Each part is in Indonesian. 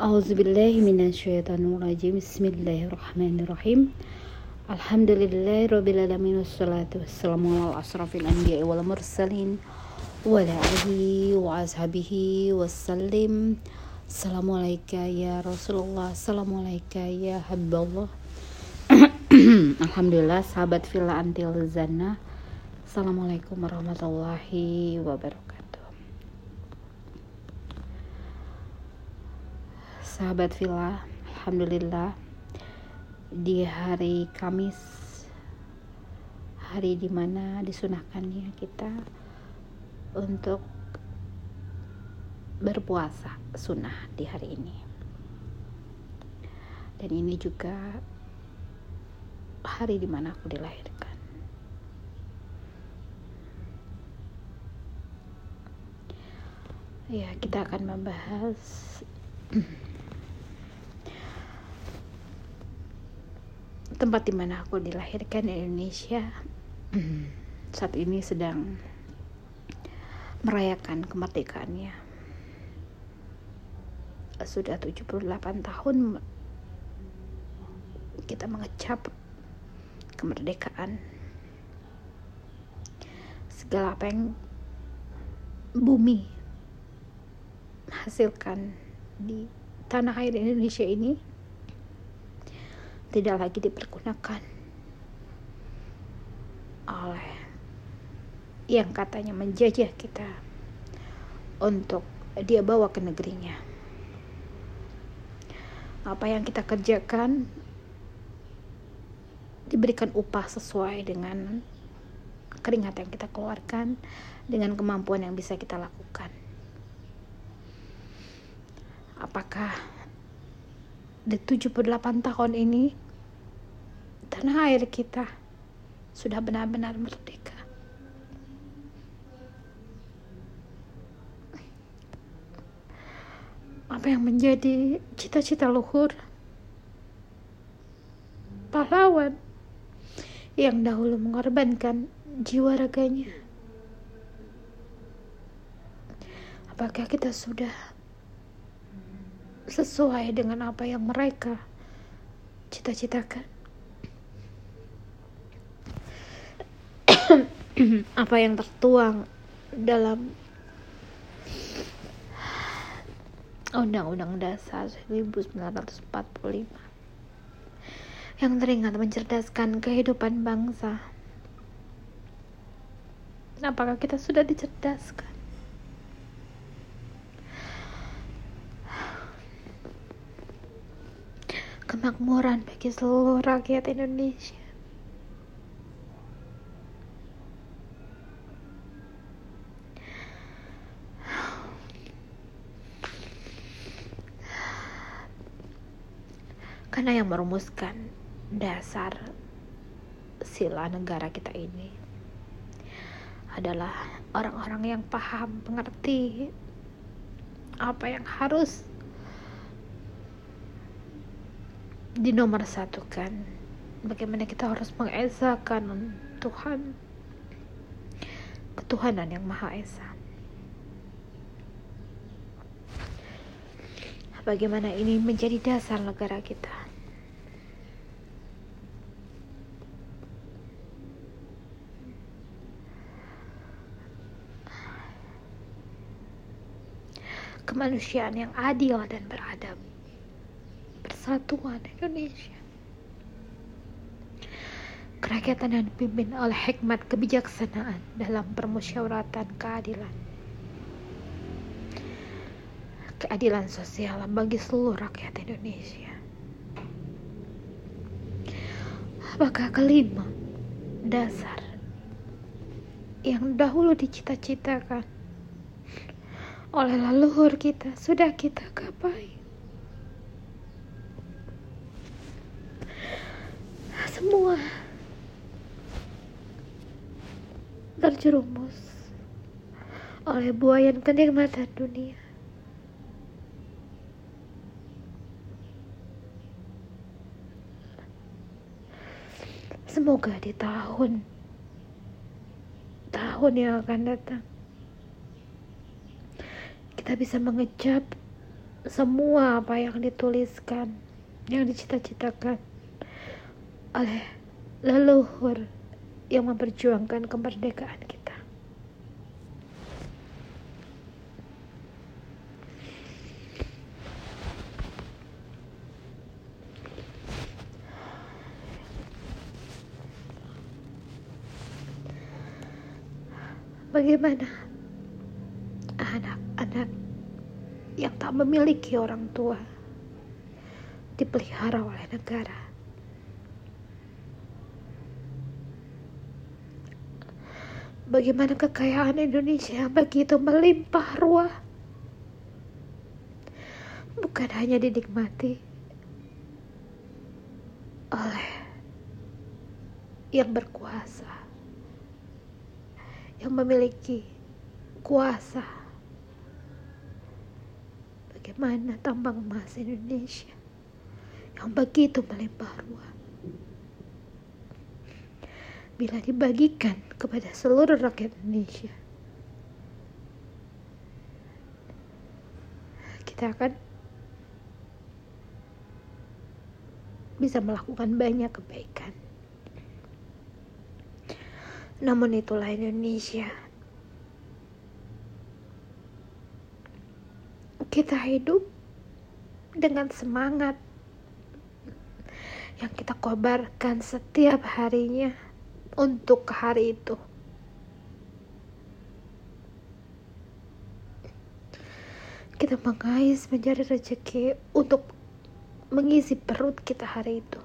Auzubillahiminasyaitonirrajim Bismillahirrahmanirrahim. Alhamdulillahirrabbilalamin Wassalatu wassalamu ala asrafil anbiya wal mursalin Wa ala alihi wa ashabihi wassalim. Assalamualaikum ya Rasulullah Assalamualaikum ya Habballah. Alhamdulillah sahabat Villa Antil Zana Assalamualaikum warahmatullahi wabarakatuh sahabat villa Alhamdulillah di hari Kamis hari di mana disunahkannya kita untuk berpuasa sunnah di hari ini. Dan ini juga hari di mana aku dilahirkan. Ya kita akan membahas tempat di mana aku dilahirkan di Indonesia saat ini sedang merayakan kemerdekaannya. Sudah 78 tahun kita mengecap kemerdekaan. Segala apa yang bumi hasilkan di tanah air Indonesia ini tidak lagi dipergunakan oleh yang katanya menjajah kita untuk dia bawa ke negerinya. Apa yang kita kerjakan diberikan upah sesuai dengan keringat yang kita keluarkan dengan kemampuan yang bisa kita lakukan. Apakah di 78 tahun ini tanah air kita sudah benar-benar merdeka. Apa yang menjadi cita-cita luhur pahlawan yang dahulu mengorbankan jiwa raganya. Apakah kita sudah sesuai dengan apa yang mereka cita-citakan. apa yang tertuang dalam Undang-Undang Dasar 1945 yang teringat mencerdaskan kehidupan bangsa. Apakah kita sudah dicerdaskan? Kemakmuran bagi seluruh rakyat Indonesia. Karena yang merumuskan dasar sila negara kita ini adalah orang-orang yang paham, mengerti apa yang harus di nomor satu kan. Bagaimana kita harus mengesakan Tuhan. Ketuhanan yang maha esa. Bagaimana ini menjadi dasar negara kita? Kemanusiaan yang adil dan beradab persatuan Indonesia. Kerakyatan yang dipimpin oleh hikmat kebijaksanaan dalam permusyawaratan keadilan. Keadilan sosial bagi seluruh rakyat Indonesia. Apakah kelima dasar yang dahulu dicita-citakan oleh leluhur kita sudah kita gapai? Semua terjerumus oleh buayan kenikmatan dunia. Semoga di tahun tahun yang akan datang kita bisa mengecap semua apa yang dituliskan yang dicita-citakan oleh leluhur yang memperjuangkan kemerdekaan kita. Bagaimana anak-anak yang tak memiliki orang tua dipelihara oleh negara? Bagaimana kekayaan Indonesia begitu melimpah ruah. Bukan hanya dinikmati oleh yang berkuasa, yang memiliki kuasa. Bagaimana tambang emas Indonesia yang begitu melimpah ruah bila dibagikan kepada seluruh rakyat Indonesia. Kita akan bisa melakukan banyak kebaikan. Namun itulah Indonesia. Kita hidup dengan semangat yang kita kobarkan setiap harinya untuk hari itu. Kita mengais mencari rezeki untuk mengisi perut kita hari itu.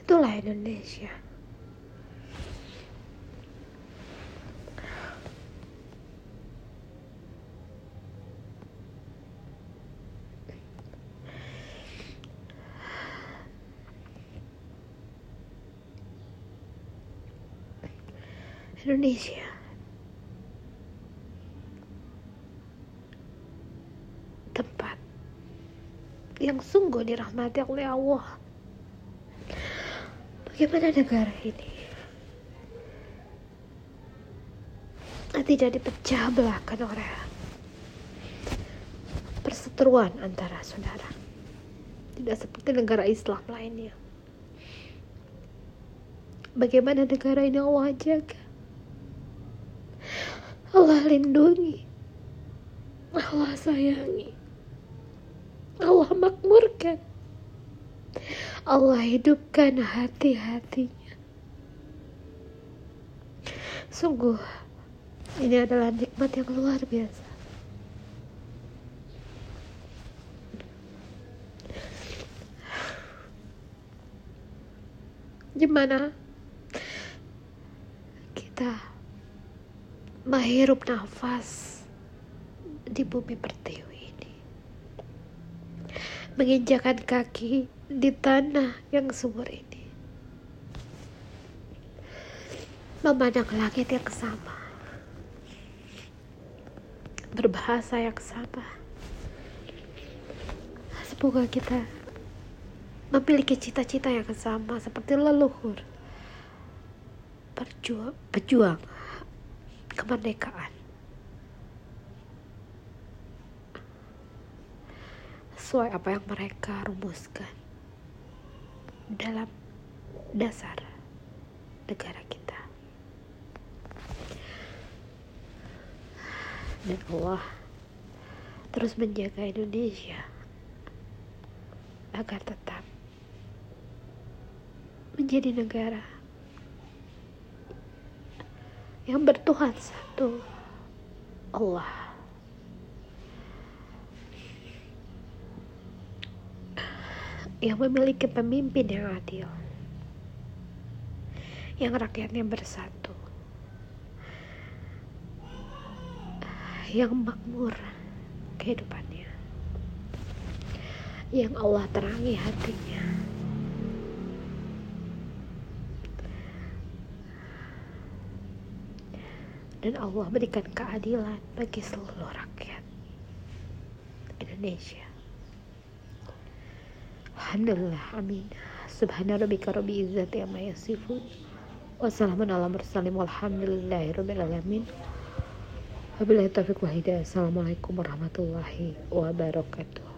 Itulah Indonesia. Indonesia. Tempat yang sungguh dirahmati oleh Allah. Bagaimana negara ini? Tidak dipecah belahkan oleh perseteruan antara saudara. Tidak seperti negara Islam lainnya. Bagaimana negara ini Allah jaga? Allah lindungi. Allah sayangi. Allah makmurkan. Allah hidupkan hati-hatinya. Sungguh ini adalah nikmat yang luar biasa. Gimana kita menghirup nafas di bumi pertiwi ini. Menginjakan kaki di tanah yang subur ini. Memandang langit yang sama. Berbahasa yang sama. Semoga kita memiliki cita-cita yang sama seperti leluhur. Perjuang, pejuang kemerdekaan. Sesuai apa yang mereka rumuskan dalam dasar negara kita. Dan Allah terus menjaga Indonesia agar tetap menjadi negara yang bertuhan satu Allah. Yang memiliki pemimpin yang adil. Yang rakyatnya bersatu. Yang makmur kehidupannya. Yang Allah terangi hatinya dan Allah berikan keadilan bagi seluruh rakyat Indonesia. Alhamdulillah, amin. Subhana rabbika rabbi izzati amma yasifun. Wassalamun ala mursalin walhamdulillahi rabbil alamin. Wabillahi taufiq hidayah. Assalamualaikum warahmatullahi wabarakatuh.